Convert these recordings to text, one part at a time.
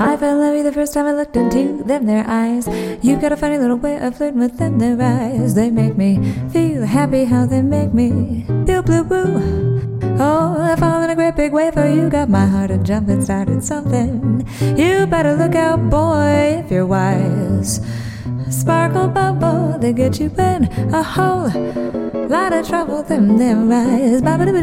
I fell in love with you the first time I looked into them, their eyes. You've got a funny little way of flirting with them, their eyes. They make me feel happy, how they make me feel blue blue. Oh, I fall in a great big wave for you, got my heart a jumping, started something. You better look out, boy, if you're wise. Sparkle bubble, they get you in a whole lot of trouble. Them, them eyes. Babba dibba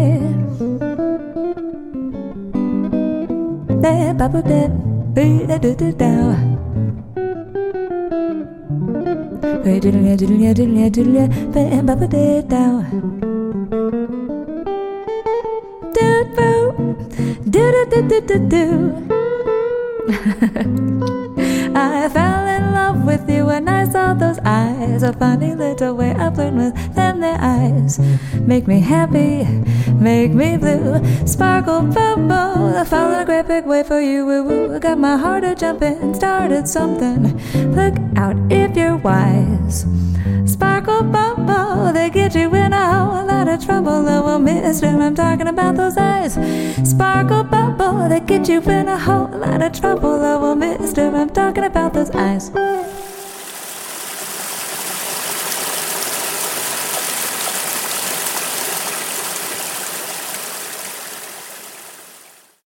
do do Hey Do do do do do do do I fell in love with you when I saw those eyes A funny little way I learned with them their eyes. Make me happy make me blue. Sparkle bubble, I found a great big way for you. Woo woo, got my heart a jumping, started something. Look out if you're wise. Sparkle bubble, they get you in a whole lot of trouble. Oh, mister, I'm talking about those eyes. Sparkle bubble, they get you in a whole lot of trouble. Oh, mister, I'm talking about those eyes.